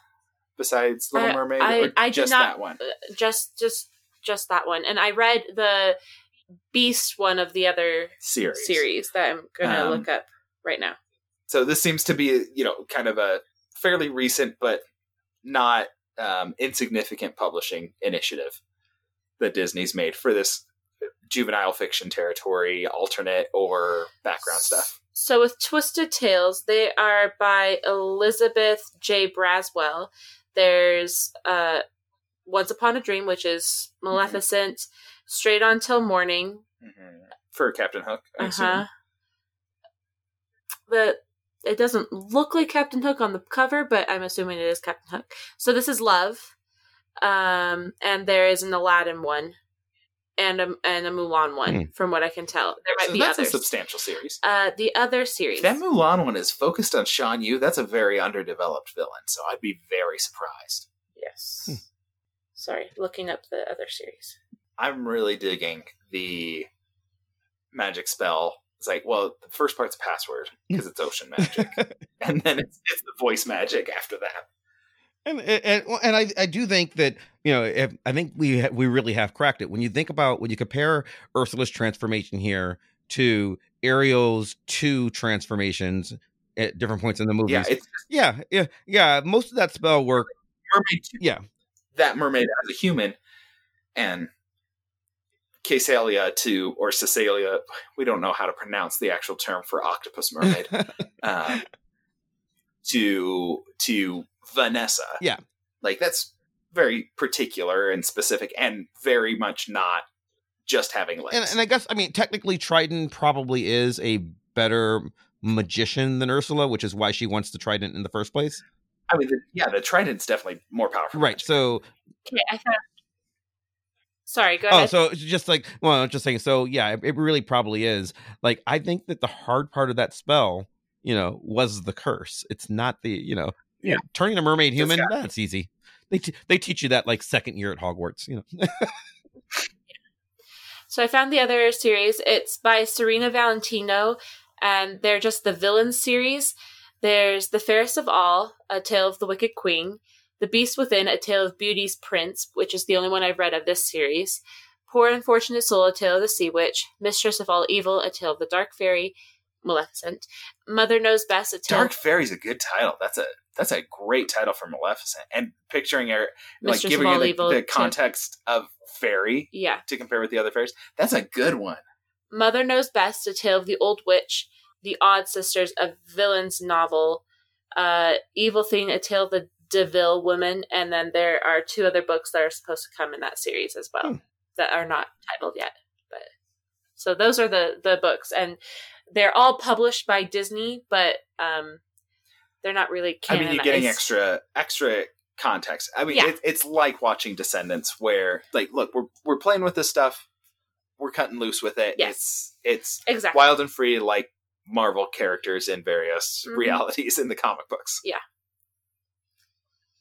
besides Little I- Mermaid, I- or I just not- that one? just just just that one and i read the beast one of the other Series. series that i'm gonna Um, look up right now So this seems to be you know kind of a fairly recent but not um, insignificant publishing initiative that Disney's made for this juvenile fiction territory, alternate or background stuff. So with Twisted Tales, they are by Elizabeth J. Braswell. There's uh Once Upon a Dream, which is Maleficent, Straight On Till Morning. For Captain Hook, I Uh assume. The it doesn't look like Captain Hook on the cover, but I'm assuming it is Captain Hook. So this is Love, um, and there is an Aladdin one, and a and a Mulan one, Hmm. from what I can tell. There might So be that's others. a substantial series. uh, the other series. That Mulan one is focused on Shan Yu. That's a very underdeveloped villain, so I'd be very surprised. Yes. Hmm. Sorry, looking up the other series. I'm really digging the magic spell. It's like, well, the first part's password because it's ocean magic, [LAUGHS] and then it's, it's the voice magic after that. and and and I I do think that you know if, I think we ha- we really have cracked it when you think about when you compare Ursula's transformation here to Ariel's two transformations at different points in the movie. Yeah, yeah, yeah, yeah. Most of that spell work. mermaid. Two, Yeah, that mermaid as a human, and Casalia to or Cecilia. We don't know how to pronounce the actual term for octopus mermaid. um, [LAUGHS] to to Vanessa. Yeah. like that's very particular and specific, and very much not just having legs. and, and I guess I mean technically Triton probably is a better magician than Ursula, which is why she wants the Trident in the first place. I mean, the, yeah, the trident's definitely more powerful. Right. So Okay, I thought. Sorry, go Oh, ahead. so it's just like, well, I'm just saying. So yeah, it, it really probably is. Like, I think that the hard part of that spell, you know, was the curse. It's not the, you know, Yeah. turning a mermaid human. got- That's easy. They t- they teach you that like second year at Hogwarts. You know. [LAUGHS] So I found the other series. It's by Serena Valentino, and they're just the villains series. There's The Fairest of All, A Tale of the Wicked Queen, The Beast Within, A Tale of Beauty's Prince, which is the only one I've read of this series, Poor Unfortunate Soul, A Tale of the Sea Witch, Mistress of All Evil, A Tale of the Dark Fairy, Maleficent, Mother Knows Best, A Tale Dark Fairy's a good title. That's a that's a great title for Maleficent. And picturing her like Mistress giving of her All the, Evil, the to- context of fairy Yeah. to compare with the other fairies. That's a good one. Mother Knows Best, A Tale of the Old Witch, The Odd Sisters, a villain's novel, uh, Evil Thing, A Tale of the De Vil Woman, and then there are two other books that are supposed to come in that series as well. Hmm. that are not titled yet. But so those are the the books, and they're all published by Disney, but um, they're not really. I mean, you're getting extra extra context. I mean, Yeah. it, it's like watching Descendants, where like, look, we're we're playing with this stuff, we're cutting loose with it. Yes. It's it's exactly. wild and free, like Marvel characters in various Mhm. realities in the comic books. Yeah.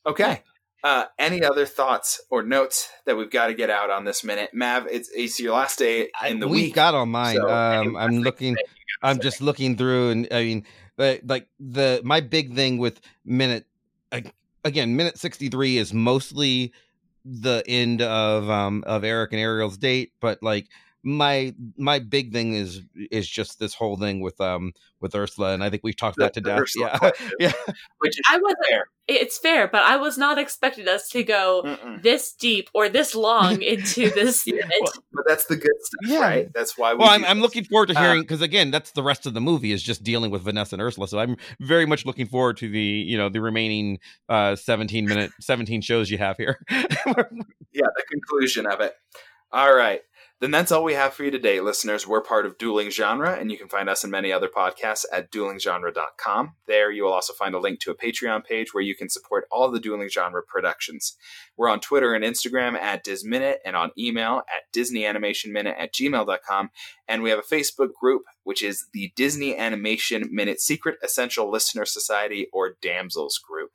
Okay. Uh, any other thoughts or notes that we've got to get out on this minute, Mav? It's, it's your last day in the week. We've week. got on mine. so um, I'm looking. that you gotta I'm say? just looking through, and I mean, but like the my big thing with minute again, minute sixty three is mostly the end of um of Eric and Ariel's date, but like my my big thing is is just this whole thing with um with Ursula, and I think we've talked The- that to death. Ursula Yeah, [LAUGHS] yeah. which I wasn't. fair. It's fair, but I was not expecting us to go Mm-mm. this deep or this long [LAUGHS] into this. Yeah, well, but that's the good stuff, Yeah. right? That's why. We Well, I'm, I'm looking forward to Uh, hearing because again, that's the rest of the movie is just dealing with Vanessa and Ursula. So I'm very much looking forward to the you know the remaining uh 17 minute 17 shows you have here. [LAUGHS] yeah, the conclusion of it. All right. Then that's all we have for you today, listeners. We're part of Dueling Genre, and you can find us and many other podcasts at duelinggenre.com. There, you will also find a link to a Patreon page where you can support all the Dueling Genre productions. We're on Twitter and Instagram at DisMinute and on email at DisneyAnimationMinute at gmail.com. And we have a Facebook group, which is the Disney Animation Minute Secret Essential Listener Society or Damsels Group.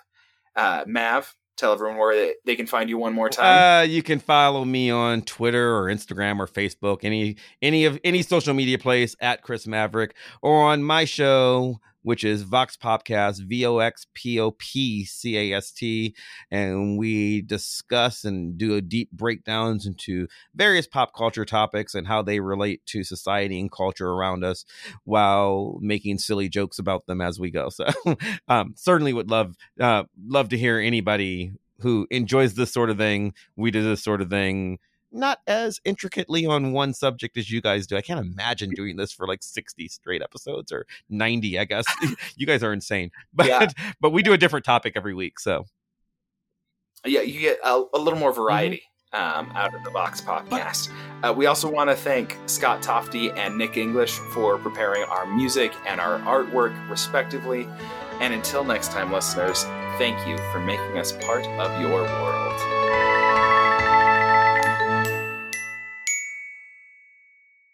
Uh, Mav, tell everyone where they, they can find you one more time. Uh, you can follow me on Twitter or Instagram or Facebook, any any of any social media place at Chris Maverick, or on my show, which is Vox Popcast, V O X P O P C A S T, and we discuss and do a deep breakdowns into various pop culture topics and how they relate to society and culture around us, while making silly jokes about them as we go. [LAUGHS] So, um, certainly would love uh, love to hear anybody who enjoys this sort of thing. We do this sort of thing, not as intricately on one subject as you guys do. I can't imagine doing this for like 60 straight episodes or 90, I guess. [LAUGHS] [LAUGHS] you guys are insane. But Yeah. [LAUGHS] but we do a different topic every week. So yeah, you get a, a little more variety um, out of the Vox Popcast. Uh, we also want to thank Scott Tofty and Nick English for preparing our music and our artwork, respectively. And until next time, listeners, thank you for making us part of your world.